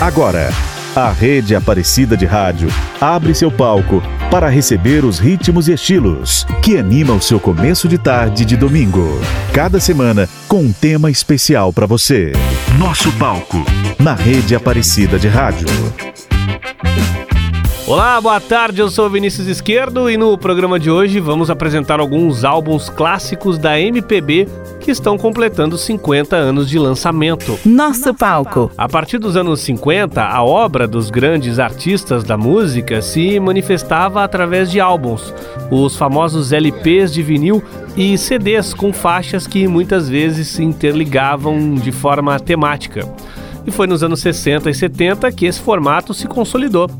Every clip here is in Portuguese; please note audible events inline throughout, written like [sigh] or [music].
Agora, a Rede Aparecida de Rádio abre seu palco para receber os ritmos e estilos que animam o seu começo de tarde de domingo. Cada semana com um tema especial para você. Nosso palco na Rede Aparecida de Rádio. Olá, boa tarde. Eu sou Vinícius Esquerdo e no programa de hoje vamos apresentar alguns álbuns clássicos da MPB que estão completando 50 anos de lançamento. Nosso palco. A partir dos anos 50, a obra dos grandes artistas da música se manifestava através de álbuns, os famosos LPs de vinil e CDs com faixas que muitas vezes se interligavam de forma temática. E foi nos anos 60 e 70 que esse formato se consolidou.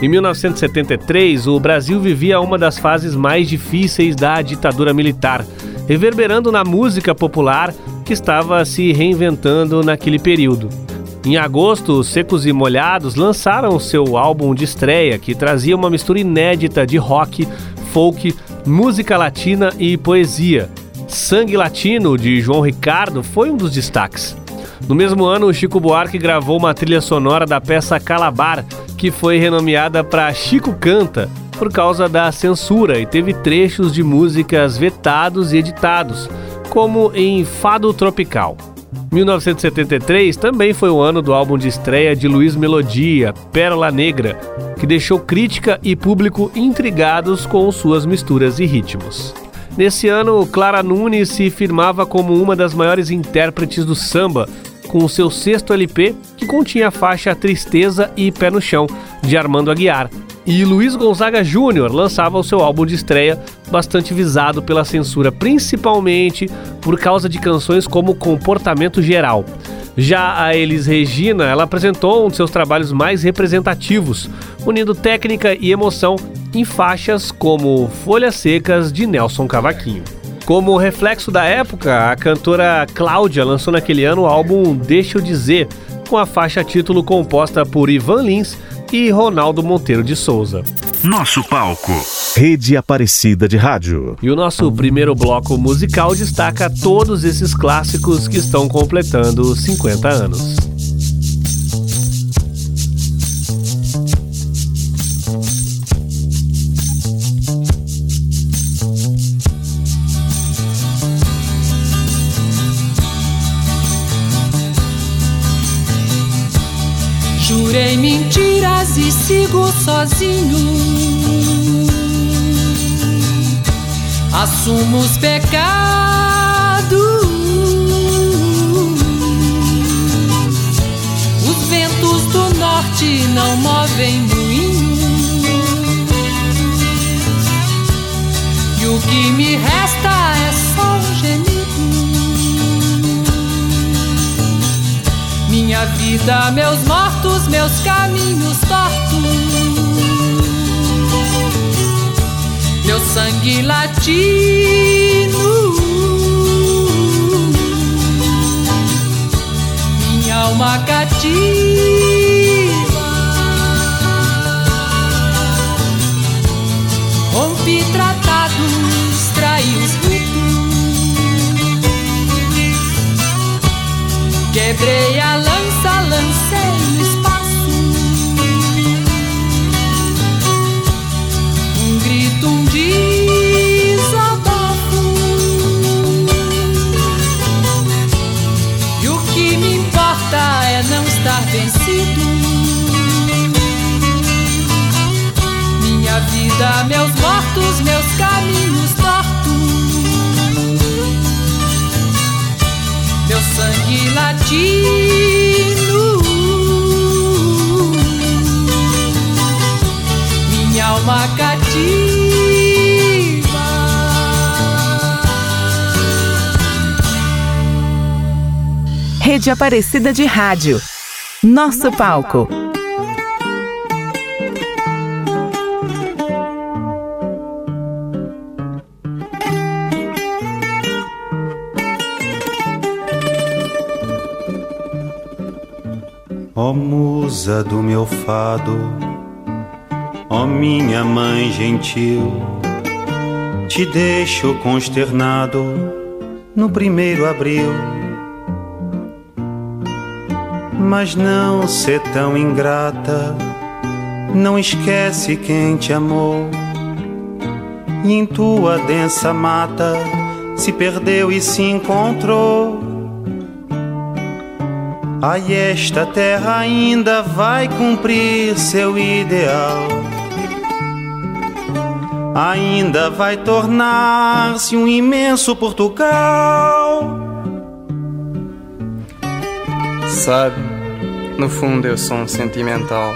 Em 1973, o Brasil vivia uma das fases mais difíceis da ditadura militar, reverberando na música popular que estava se reinventando naquele período. Em agosto, Secos e Molhados lançaram seu álbum de estreia, que trazia uma mistura inédita de rock, folk, música latina e poesia. Sangue Latino, de João Ricardo, foi um dos destaques. No mesmo ano, Chico Buarque gravou uma trilha sonora da peça Calabar, que foi renomeada para Chico Canta por causa da censura e teve trechos de músicas vetados e editados, como em Fado Tropical. 1973 também foi o ano do álbum de estreia de Luiz Melodia, Pérola Negra, que deixou crítica e público intrigados com suas misturas e ritmos. Nesse ano, Clara Nunes se firmava como uma das maiores intérpretes do samba, com o seu sexto LP, que continha a faixa Tristeza e Pé no Chão, de Armando Aguiar. E Luiz Gonzaga Jr. lançava o seu álbum de estreia, bastante visado pela censura, principalmente por causa de canções como Comportamento Geral. Já a Elis Regina, ela apresentou um de seus trabalhos mais representativos, unindo técnica e emoção em faixas como Folhas Secas de Nelson Cavaquinho. Como reflexo da época, a cantora Cláudia lançou naquele ano o álbum Deixa Eu Dizer, com a faixa título composta por Ivan Lins e Ronaldo Monteiro de Souza. Nosso palco. Rede Aparecida de Rádio. E o nosso primeiro bloco musical destaca todos esses clássicos que estão completando 50 anos. Sozinho. Assumo os pecados. Os ventos do norte não movem moinho. E o que me resta é Minha vida, meus mortos, meus caminhos tortos. Meu sangue latino. Minha alma cativa. Rompi tratados, traí os Quebrei a lança, lancei no espaço. Um grito, um desabafo. E o que me importa é não estar vencido. Minha vida, meus mortos, meus sangue latino, minha alma cativa. Rede Aparecida de Rádio. Nosso palco. Ó musa do meu fado, ó minha mãe gentil, te deixo consternado no primeiro abril. mas não ser tão ingrata. Não esquece quem te amou. E em tua densa mata se perdeu e se encontrou. Ai, esta terra ainda vai cumprir seu ideal. Ainda vai tornar-se um imenso Portugal. Sabe, no fundo eu sou um sentimental.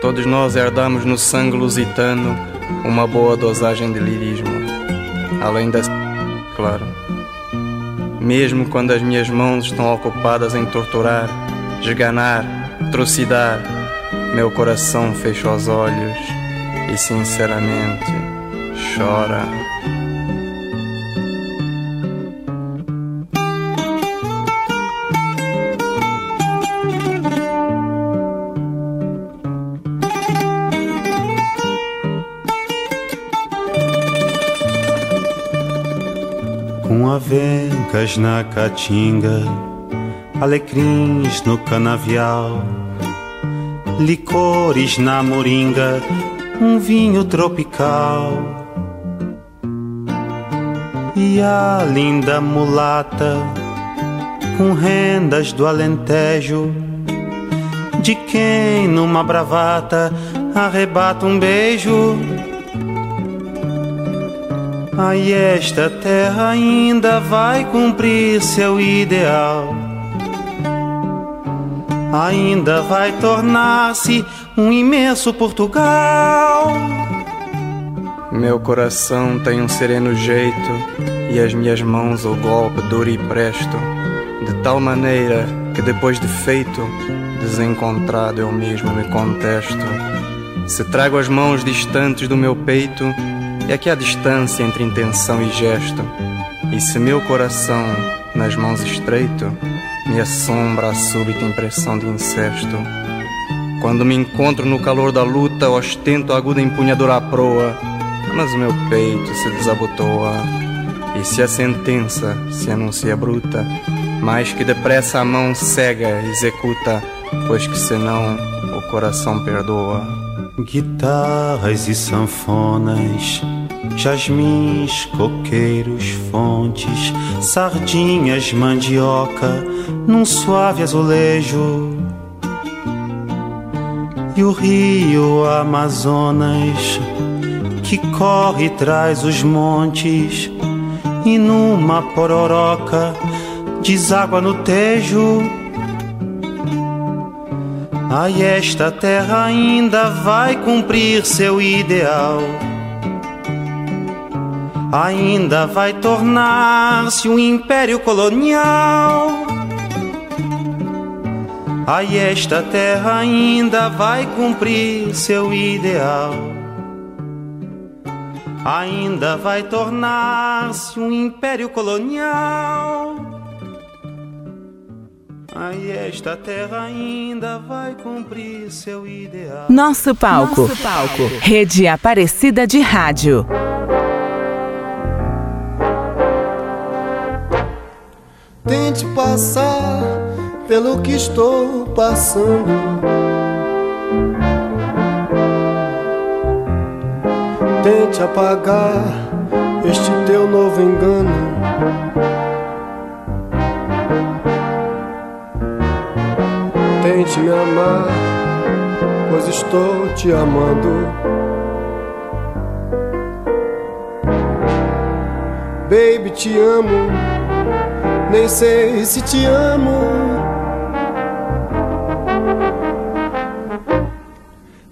Todos nós herdamos no sangue lusitano uma boa dosagem de lirismo, além da claro. Mesmo quando as minhas mãos estão ocupadas em torturar, esganar, trucidar, meu coração fecha os olhos e sinceramente chora. Avencas na caatinga, alecrins no canavial, licores na moringa, um vinho tropical. E a linda mulata, com rendas do alentejo, de quem numa bravata arrebata um beijo Ai, esta terra ainda vai cumprir seu ideal. Ainda vai tornar-se um imenso Portugal. Meu coração tem um sereno jeito e as minhas mãos o golpe duro e presto, de tal maneira que depois de feito, desencontrado eu mesmo me contesto. Se trago as mãos distantes do meu peito, e aqui a distância entre intenção e gesto. E se meu coração, nas mãos estreito, me assombra a súbita impressão de incesto. Quando me encontro no calor da luta, ostento a aguda empunhadura à proa, mas o meu peito se desabotoa. E se a sentença se anuncia bruta, mais que depressa a mão cega executa, pois que senão o coração perdoa. Guitarras e sanfonas, jasmins, coqueiros, fontes, sardinhas, mandioca, num suave azulejo. E o rio Amazonas, que corre traz os montes, e numa pororoca deságua no tejo Ai, esta terra ainda vai cumprir seu ideal. Ainda vai tornar-se um império colonial. Ai, esta terra ainda vai cumprir seu ideal. Ainda vai tornar-se um império colonial. Aí esta terra ainda vai cumprir seu ideal. Nosso palco. Nosso palco. Rede Aparecida de Rádio. Tente passar pelo que estou passando. Tente apagar este teu novo engano. Tente me amar, pois estou te amando. Baby, te amo, nem sei se te amo.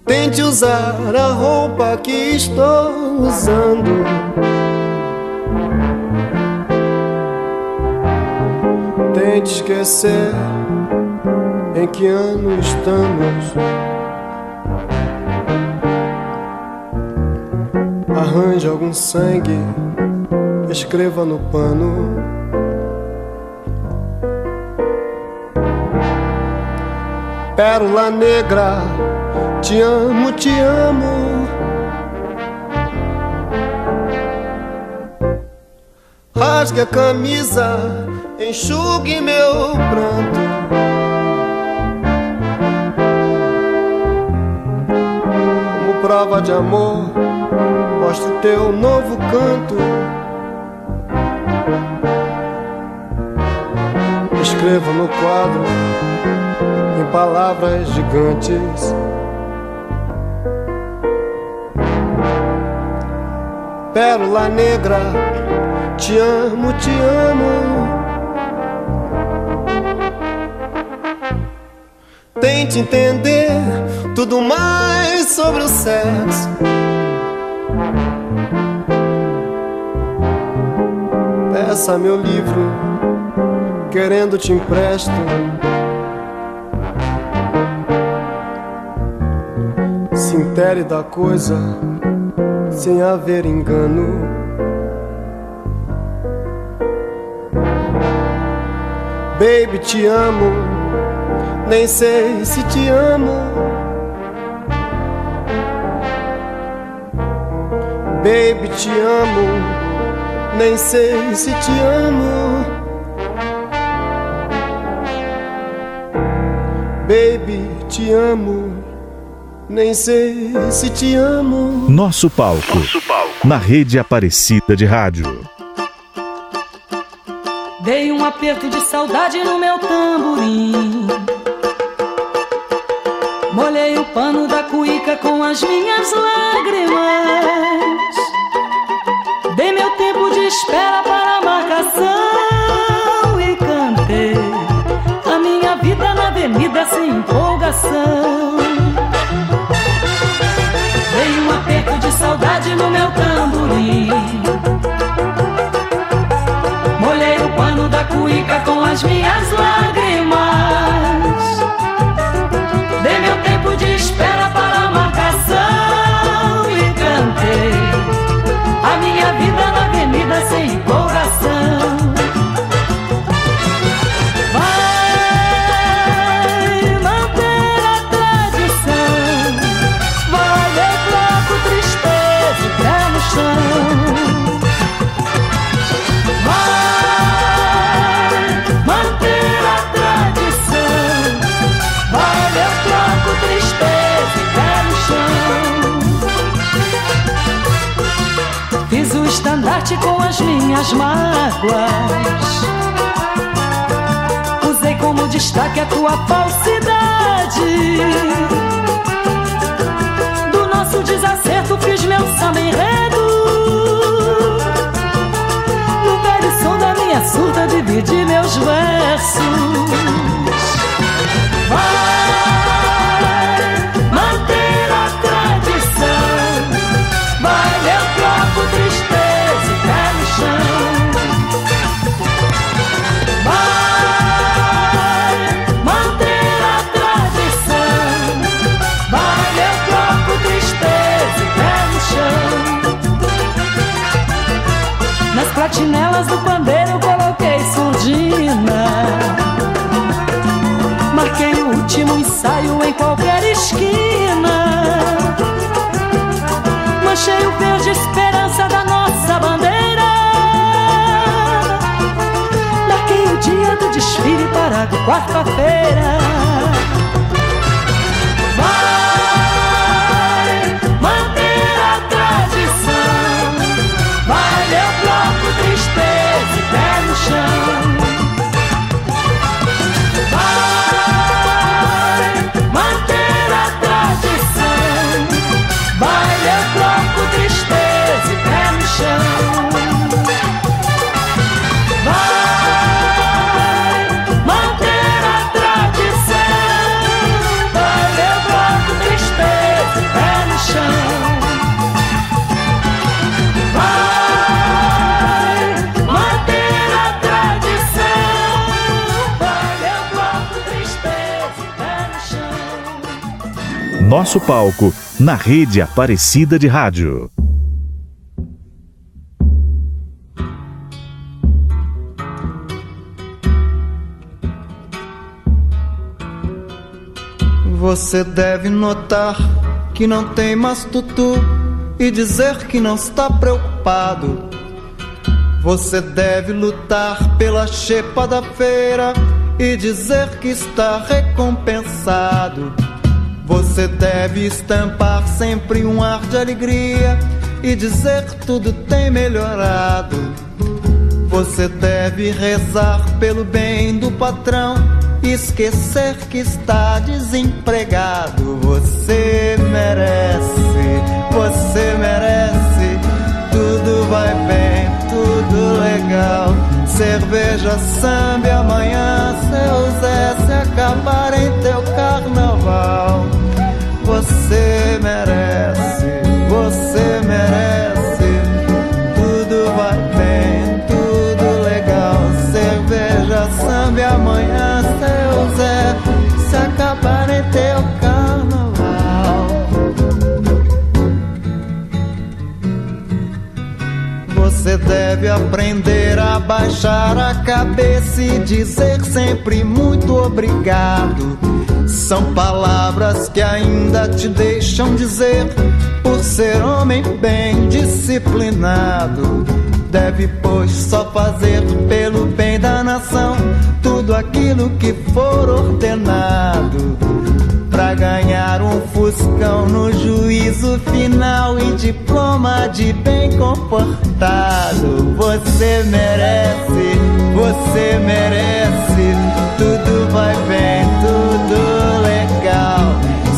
Tente usar a roupa que estou usando. Tente esquecer em que ano estamos? Arranje algum sangue, escreva no pano. Pérola negra, te amo, te amo. Rasgue a camisa, enxugue meu pranto. Prova de amor, mostre teu novo canto. Escreva no quadro, em palavras gigantes. Pérola negra, te amo, te amo. Tente entender tudo mais sobre o sexo. Peça meu livro, querendo te empresto. Se da coisa, sem haver engano. Baby, te amo nem sei se te amo. Baby, te amo, nem sei se te amo. Baby, te amo, nem sei se te amo. Nosso palco, Nosso palco. na rede Aparecida de Rádio. Dei um aperto de saudade no meu tamborim. Molhei o pano da cuíca com as minhas lágrimas. Dei meu tempo de espera para a marcação e cantei a minha vida na avenida sem empolgação. Dei um aperto de saudade no meu tamborim. Molhei o pano da cuíca com as minhas lágrimas. Minhas mágoas. Usei como destaque a tua falsidade. Do nosso desacerto fiz meu samba enredo. No velho som da minha surda dividi meus versos. Platinelas do pandeiro coloquei surdina. Marquei o último ensaio em qualquer esquina. Manchei o verde esperança da nossa bandeira. Marquei o dia do desfile para quarta-feira. Nosso palco na rede Aparecida de Rádio. Você deve notar que não tem mais tutu e dizer que não está preocupado. Você deve lutar pela chepa da feira e dizer que está recompensado. Você deve estampar sempre um ar de alegria e dizer tudo tem melhorado. Você deve rezar pelo bem do patrão e esquecer que está desempregado. Você merece, você merece. Tudo vai bem, tudo legal. Cerveja, samba amanhã, seu Zé, se acabar em teu carnaval. Você merece, você merece. Tudo vai bem, tudo legal. Cerveja, samba amanhã, seu Zé, se acabar em teu carnaval. Você deve aprender a baixar a cabeça e dizer sempre muito obrigado. São palavras que ainda te deixam dizer, por ser homem bem disciplinado. Deve, pois, só fazer pelo bem da nação tudo aquilo que for ordenado. Pra ganhar um fuscão no juízo final e diploma de bem comportado. Você merece, você merece. Tudo vai bem, tudo.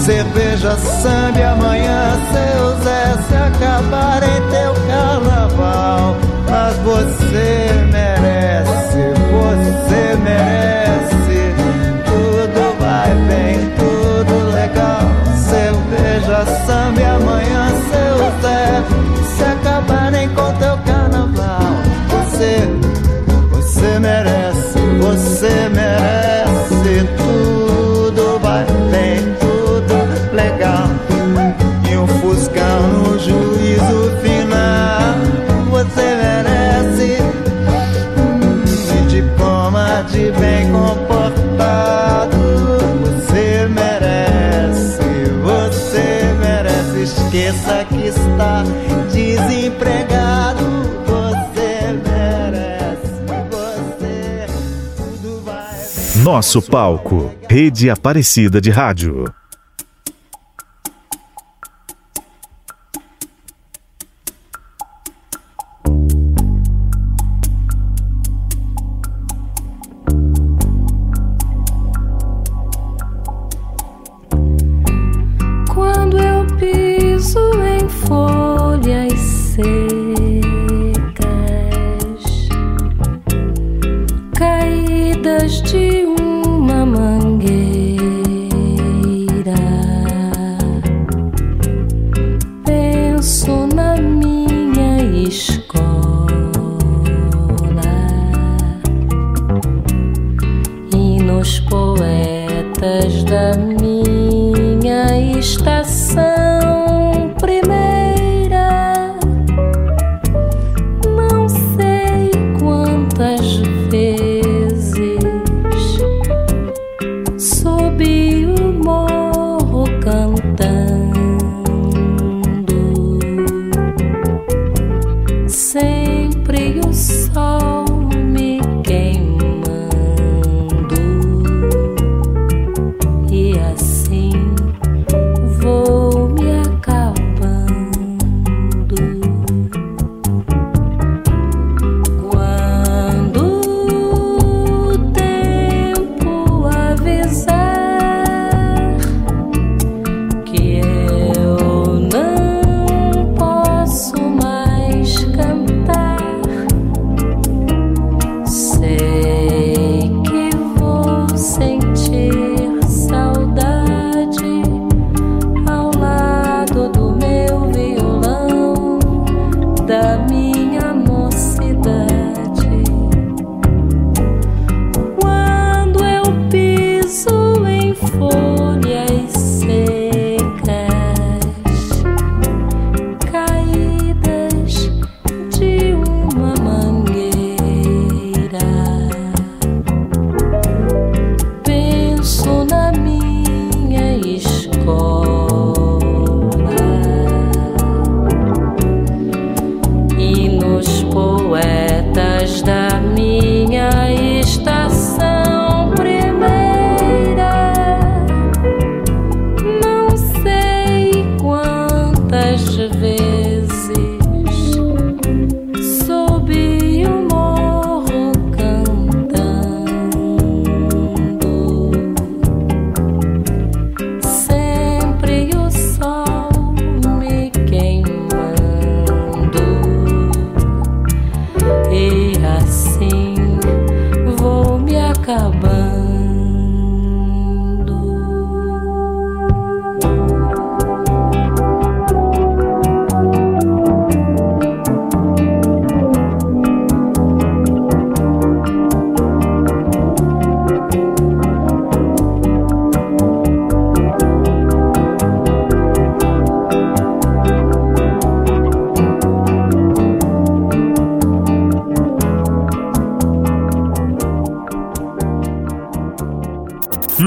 Cerveja, samba amanhã, seu Zé, se acabar em teu carnaval. Mas você merece, você merece. Tudo vai bem, tudo legal. Cerveja, samba amanhã, seu Zé, se acabarem com teu carnaval. Você, você merece, você merece. Está desempregado. Você merece, você tudo vai. Nosso palco. Rede Aparecida de Rádio.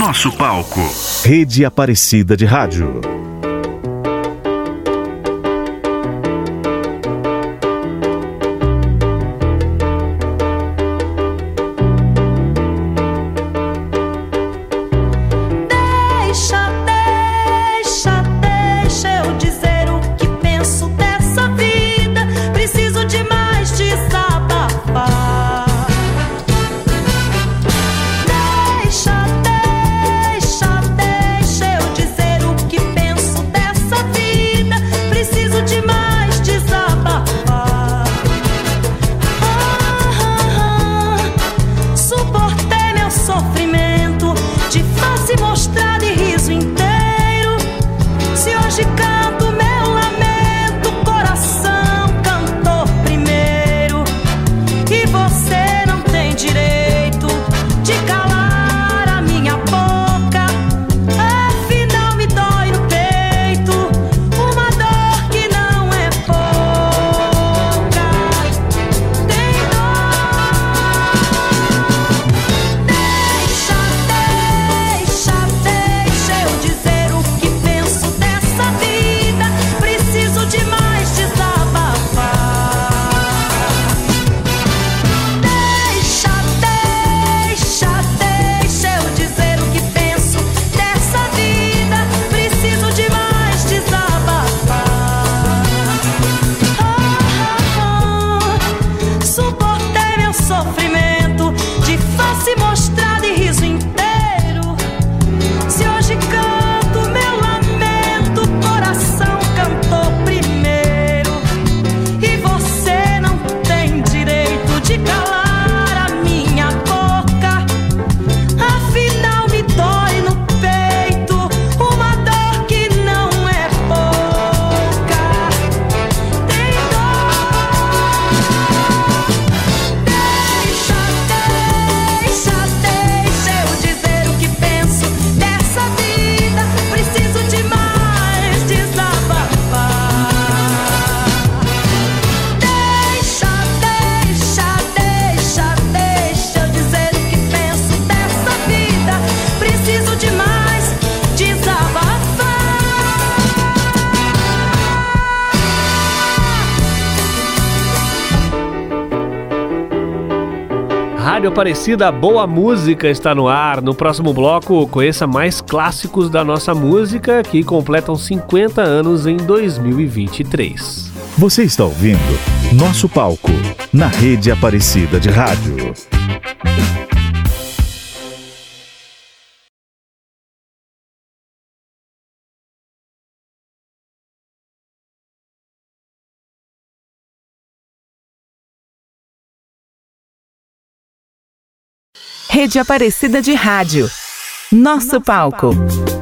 Nosso palco. Rede Aparecida de Rádio. Aparecida, boa música está no ar. No próximo bloco, conheça mais clássicos da nossa música que completam 50 anos em 2023. Você está ouvindo Nosso Palco, na rede Aparecida de Rádio. Rede Aparecida de Rádio. Nosso palco.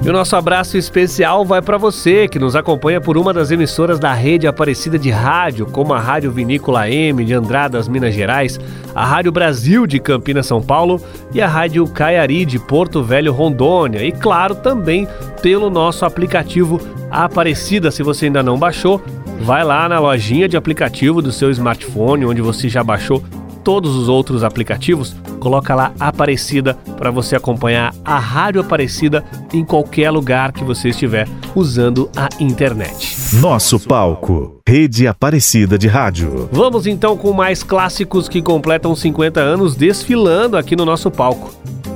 E o nosso abraço especial vai para você que nos acompanha por uma das emissoras da rede Aparecida de Rádio, como a Rádio Vinícola M de Andradas, Minas Gerais, a Rádio Brasil de Campinas, São Paulo e a Rádio Caiari de Porto Velho, Rondônia. E claro, também pelo nosso aplicativo Aparecida. Se você ainda não baixou, vai lá na lojinha de aplicativo do seu smartphone, onde você já baixou todos os outros aplicativos, coloca lá Aparecida para você acompanhar a Rádio Aparecida em qualquer lugar que você estiver usando a internet. Nosso palco, Rede Aparecida de Rádio. Vamos então com mais clássicos que completam 50 anos desfilando aqui no nosso palco.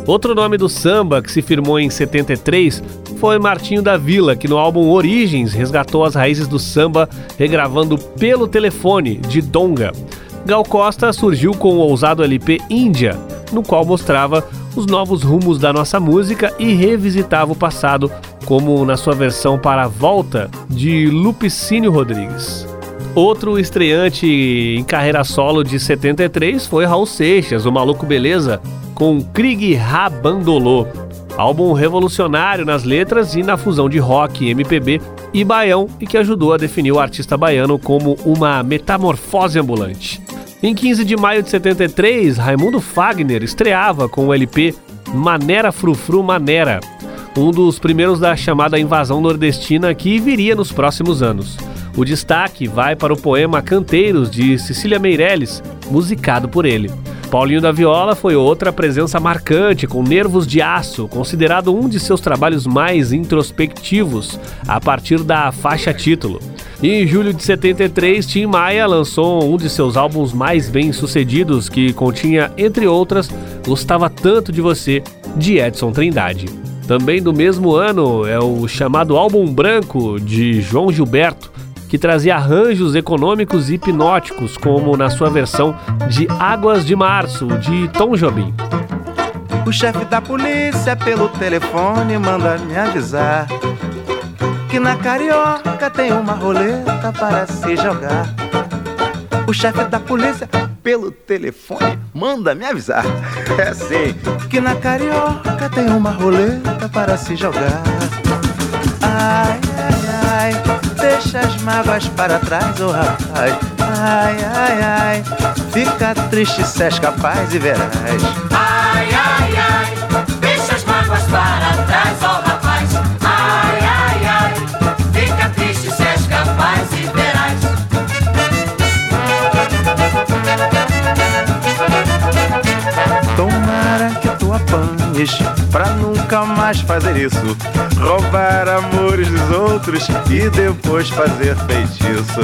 Outro nome do samba que se firmou em 73 foi Martinho da Vila, que no álbum Origens resgatou as raízes do samba, regravando pelo telefone de Donga. Gal Costa surgiu com o ousado LP Índia, no qual mostrava os novos rumos da nossa música e revisitava o passado, como na sua versão para a volta de Lupicínio Rodrigues. Outro estreante em carreira solo de 73 foi Raul Seixas, o Maluco Beleza, com Krieg Rabandolô, álbum revolucionário nas letras e na fusão de rock, MPB e baião e que ajudou a definir o artista baiano como uma metamorfose ambulante. Em 15 de maio de 73, Raimundo Fagner estreava com o LP Manera Frufru Manera, um dos primeiros da chamada invasão nordestina que viria nos próximos anos. O destaque vai para o poema Canteiros de Cecília Meirelles, musicado por ele. Paulinho da Viola foi outra presença marcante, com nervos de aço, considerado um de seus trabalhos mais introspectivos, a partir da faixa título. Em julho de 73, Tim Maia lançou um de seus álbuns mais bem-sucedidos, que continha, entre outras, Gostava Tanto de Você, de Edson Trindade. Também do mesmo ano é o chamado Álbum Branco, de João Gilberto, que trazia arranjos econômicos e hipnóticos, como na sua versão de Águas de Março, de Tom Jobim. O chefe da polícia pelo telefone manda me avisar que na carioca tem uma roleta para se jogar. O chefe da polícia pelo telefone manda me avisar. [laughs] É assim que na carioca tem uma roleta para se jogar. Ai, ai, ai deixa as mágoas para trás, oh rapaz. Ai, ai, ai, fica triste se és capaz e verás. Apanhes pra nunca mais fazer isso. Roubar amores dos outros e depois fazer feitiço.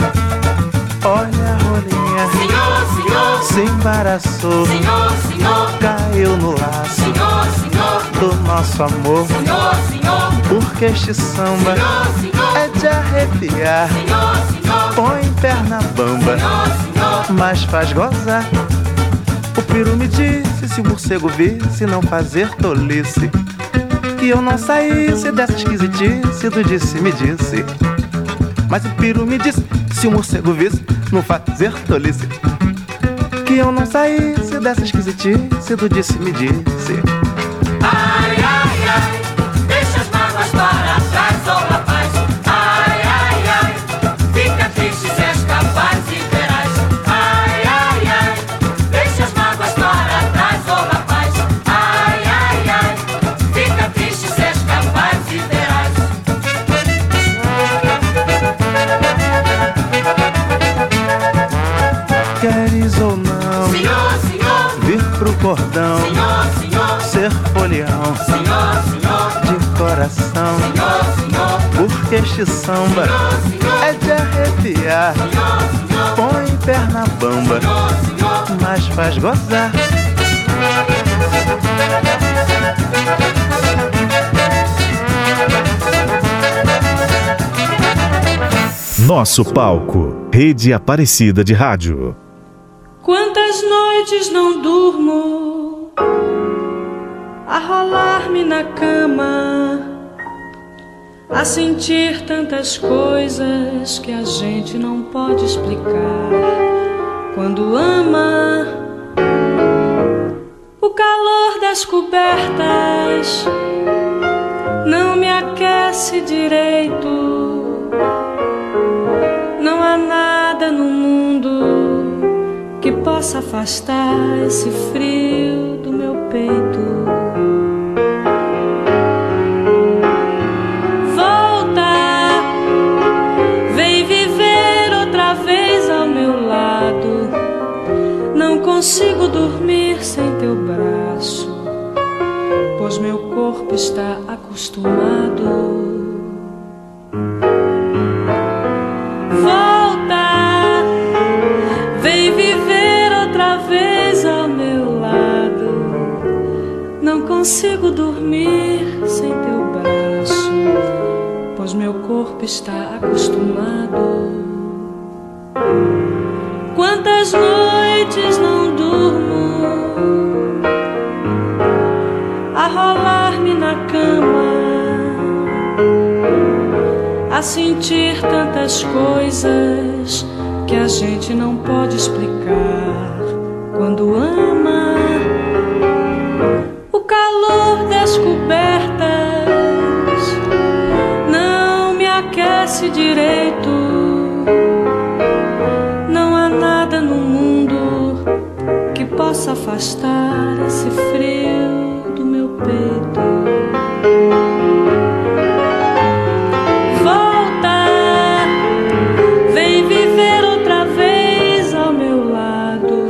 Olha a rolinha, Senhor, senhor, se embaraçou, senhor, senhor, caiu no laço senhor, senhor, do nosso amor. senhor, senhor, Porque este samba senhor, senhor, é de arrepiar. senhor, senhor, Põe perna bamba, senhor, senhor. mas faz gozar. O peru me se o morcego visse não fazer tolice. Que eu não saísse dessa esquisitice do disse-me disse. Mas o peru me disse se o morcego visse não fazer tolice. Que eu não saísse dessa esquisitice do disse-me disse. Ai, ai, cordão, senhor, senhor, ser folião senhor, senhor, de coração. senhor, senhor, Porque este samba senhor, é de arrepiar. senhor, senhor, Põe perna bamba, senhor, senhor. mas faz gozar. Nosso palco, Rede Aparecida de Rádio. Quantas noites não durmo a rolar-me na cama, a sentir tantas coisas que a gente não pode explicar. Quando ama o calor das cobertas, não me aquece direito. Não há nada possa afastar esse frio do meu peito. Volta, vem viver outra vez ao meu lado. Não consigo dormir sem teu braço, pois meu corpo está acostumado. Consigo dormir sem teu braço, pois meu corpo está acostumado. Quantas noites não durmo a rolar-me na cama a sentir tantas coisas que a gente não pode explicar quando ama afastar esse frio do meu peito. Volta, vem viver outra vez ao meu lado.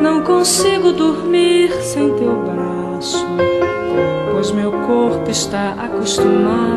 Não consigo dormir sem teu braço, pois meu corpo está acostumado.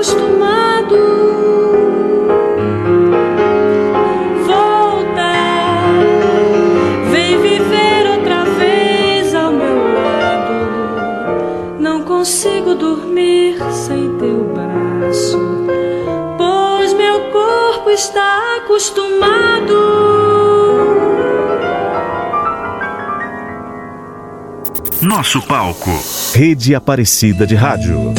acostumado. Volta, vem viver outra vez ao meu lado. Não consigo dormir sem teu braço, pois meu corpo está acostumado. Nosso palco, Rede Aparecida de Rádio.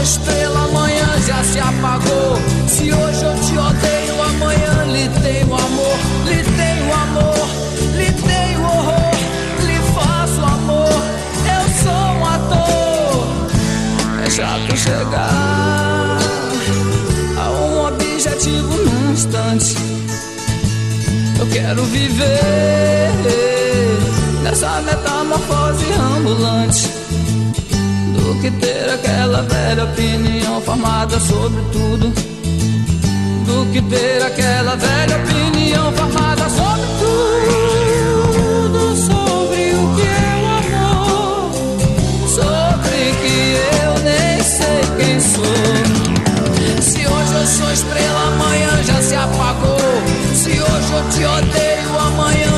A estrela amanhã já se apagou. Se hoje eu te odeio, amanhã lhe tenho amor, lhe tenho amor, lhe tenho horror, lhe faço amor. Eu sou um ator. É chato chegar a um objetivo num instante. Eu quero viver nessa metamorfose ambulante do que ter aquela velha opinião formada sobre tudo. Do que ter aquela velha opinião formada sobre tudo. Sobre o que é eu amo, sobre que eu nem sei quem sou. Se hoje eu sou estrela, amanhã já se apagou. Se hoje eu te odeio, amanhã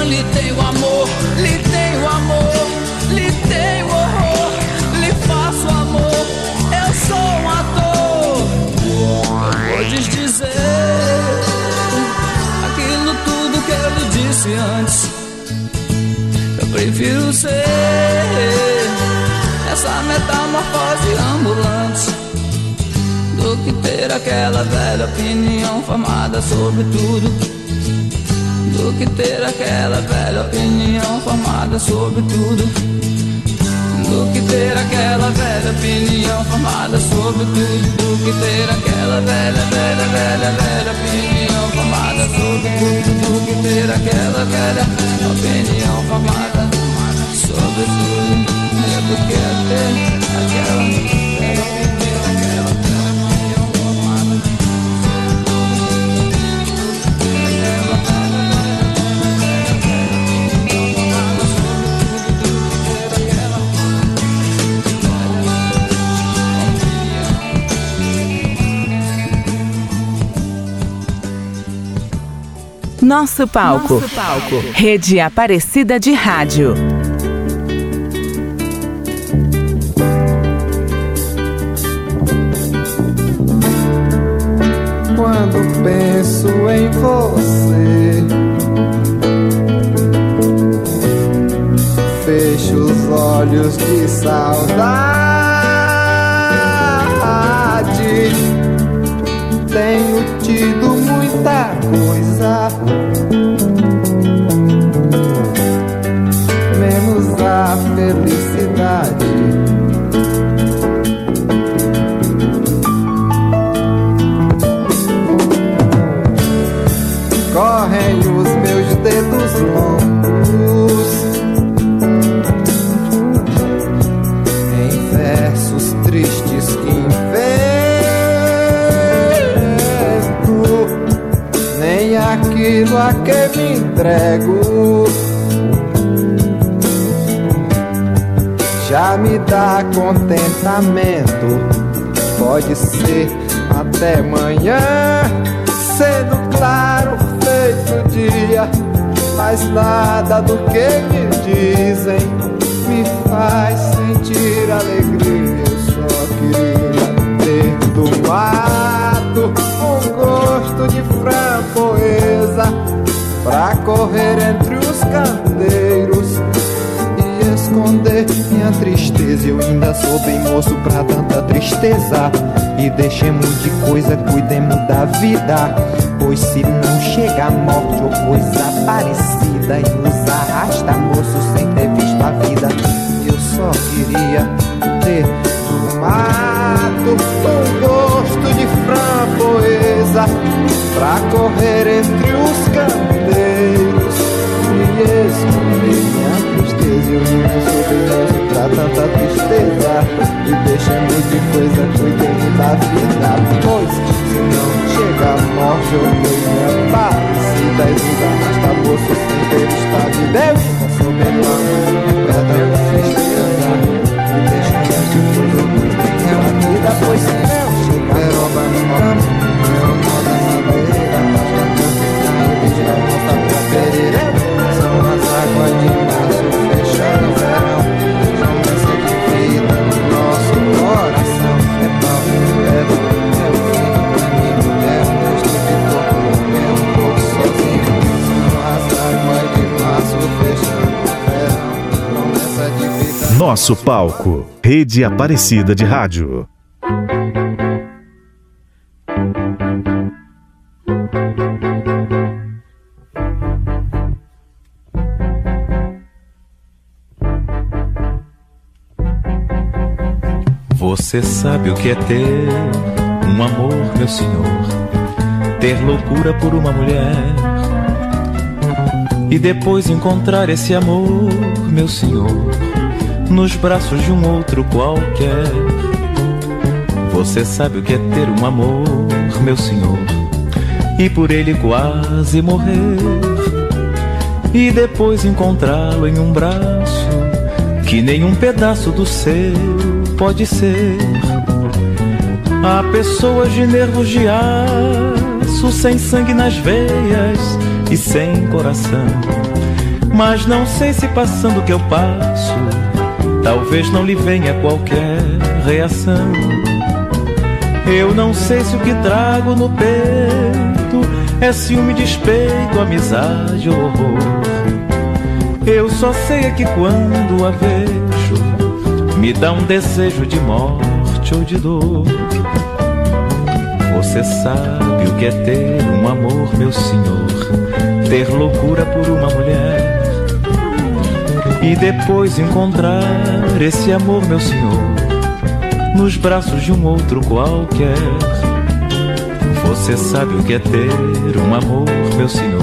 prefiro ser essa metamorfose ambulante do que ter aquela velha opinião formada sobre tudo. Do que ter aquela velha opinião formada sobre tudo. Do que ter aquela velha opinião formada sobre tudo. Do que ter aquela velha, velha, velha, velha opinião formada sobre tudo. Do que ter aquela velha opinião formada. Nosso palco. Nosso palco. Rede Aparecida de Rádio. Me dá contentamento. Pode ser até amanhã, sendo claro feito dia, mas nada do que me dizem me faz sentir alegria. Eu só queria ter do mato um gosto de framboesa pra correr entre os candeiros e esconder minha tristeza. Eu ainda sou bem moço pra tanta tristeza. E deixemos de coisa, cuidemos da vida. Pois se não chega a morte ou coisa parecida e nos arrasta moço sem ter visto a vida, eu só queria ter no mato um gosto de framboesa pra correr entre os candeiros minha. Eu não sou bem pra tanta tristeza e deixemos de coisa, cuidemos da vida. Pois se não chega a morte ou coisa parecida e arrasta moço sem ter estado de Deus, sou bem pra tanta tristeza e deixemos de coisa, cuidemos da vida. Pois se não chega a morte, eu não Nosso palco. Rede Aparecida de Rádio. Você sabe o que é ter um amor, meu senhor? Ter loucura por uma mulher e depois encontrar esse amor, meu senhor, nos braços de um outro qualquer. Você sabe o que é ter um amor, meu senhor, e por ele quase morrer e depois encontrá-lo em um braço que nenhum pedaço do seu pode ser. Há pessoas de nervos de aço, sem sangue nas veias e sem coração. Mas não sei se passando o que eu passo, talvez não lhe venha qualquer reação. Eu não sei se o que trago no peito é ciúme, despeito, amizade ou horror. Eu só sei é que quando a vejo, me dá um desejo de morte ou de dor. Você sabe o que é ter um amor, meu senhor, ter loucura por uma mulher e depois encontrar esse amor, meu senhor, nos braços de um outro qualquer. Você sabe o que é ter um amor, meu senhor,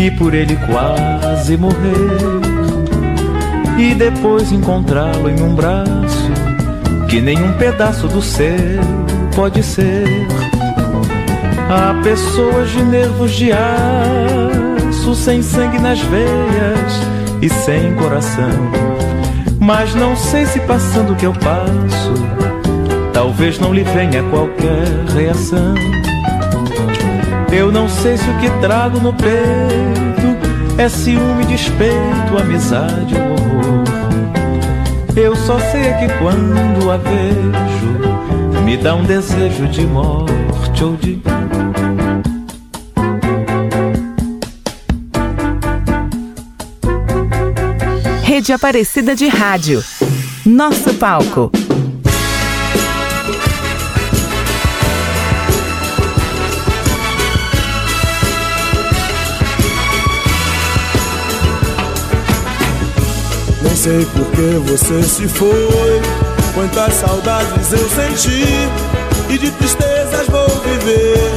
e por ele quase morrer e depois encontrá-lo em um braço que nenhum pedaço do seu pode ser. Há pessoas de nervos de aço, sem sangue nas veias e sem coração. Mas não sei se passando o que eu passo, talvez não lhe venha qualquer reação. Eu não sei se o que trago no peito é ciúme, despeito, amizade ou horror. Eu só sei é que quando a vejo, me dá um desejo de morte ou de. Rede Aparecida de Rádio. Nosso palco. Nem sei por que você se foi. Quantas saudades eu senti e de tristezas vou viver.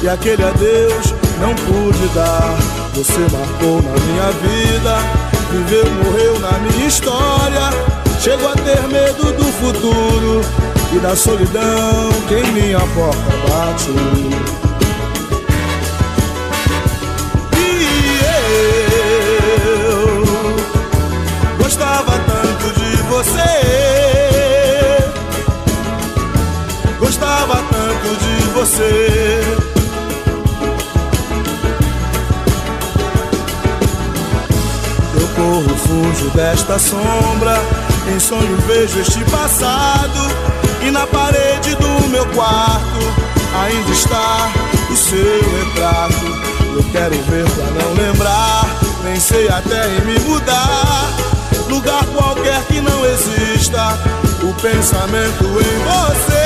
E aquele adeus não pude dar. Você marcou na minha vida, viveu, morreu na minha história. Chego a ter medo do futuro e da solidão que em minha porta bate. Gostava tanto de você, gostava tanto de você. Corro, fujo desta sombra. Em sonho vejo este passado. E na parede do meu quarto ainda está o seu retrato. Eu quero ver pra não lembrar. Pensei até em me mudar. Lugar qualquer que não exista. O pensamento em você.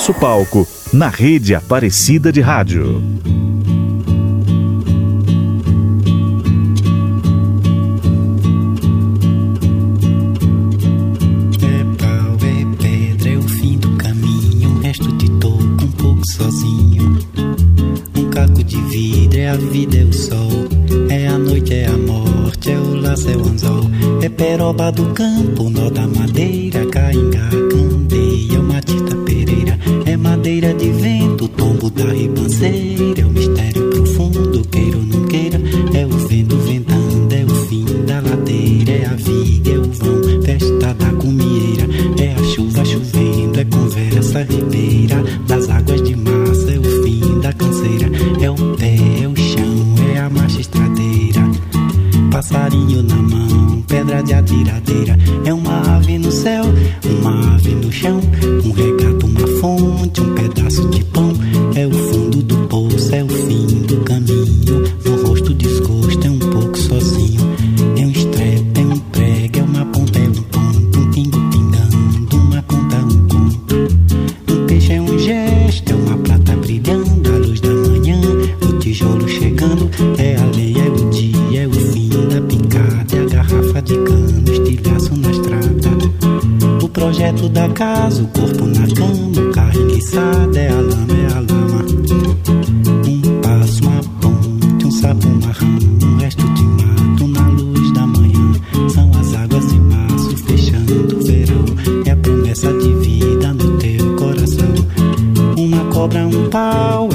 Nosso palco na rede Aparecida de Rádio. A vida, é o sol. É a noite, é a morte, é o laço, é o anzol. É peroba do campo, objeto da casa, o corpo na cama, o carro enguiçado, é a lama, é a lama. Um passo, uma ponte, um sapo, uma rã, um resto de mato na luz da manhã. São as águas de março fechando o verão, é a promessa de vida no teu coração. Uma cobra, um pau,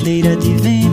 cadeira de vento.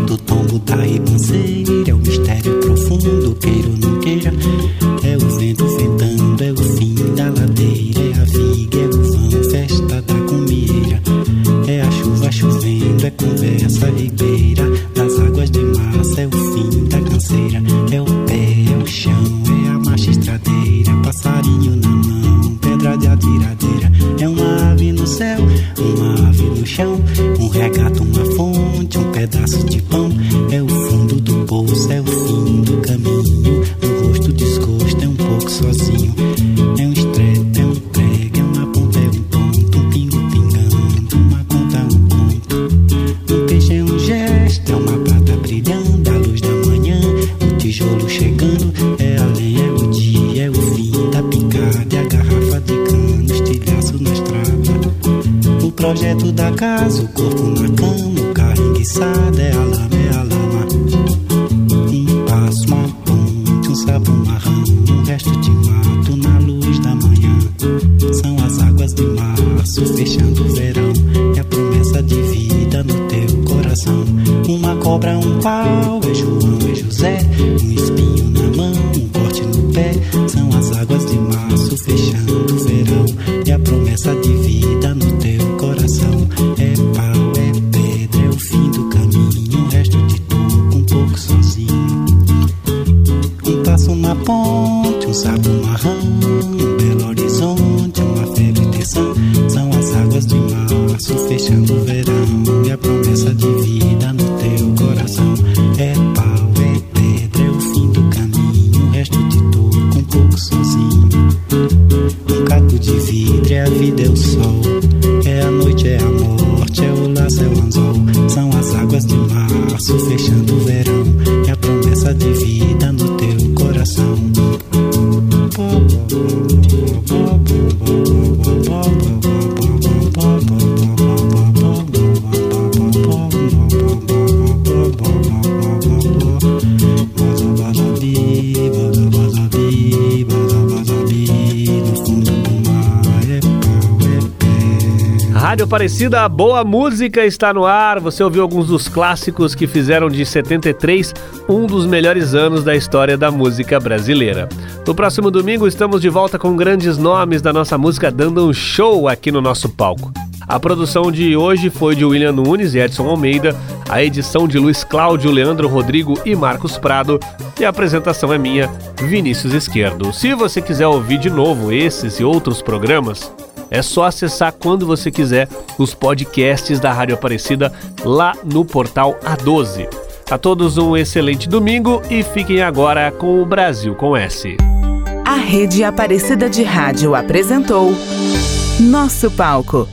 um sapo marrão, um belo horizonte, uma febre terçã. São as águas de março fechando o verão. Aparecida, a boa música está no ar. Você ouviu alguns dos clássicos que fizeram de 73 um dos melhores anos da história da música brasileira. No próximo domingo estamos de volta com grandes nomes da nossa música dando um show aqui no nosso palco. A produção de hoje foi de William Nunes e Edson Almeida, a edição de Luiz Cláudio, Leandro Rodrigo e Marcos Prado, e a apresentação é minha, Vinícius Esquerdo. Se você quiser ouvir de novo esses e outros programas, é só acessar quando você quiser os podcasts da Rádio Aparecida lá no portal A12. A todos um excelente domingo e fiquem agora com o Brasil com S. A Rede Aparecida de Rádio apresentou Nosso Palco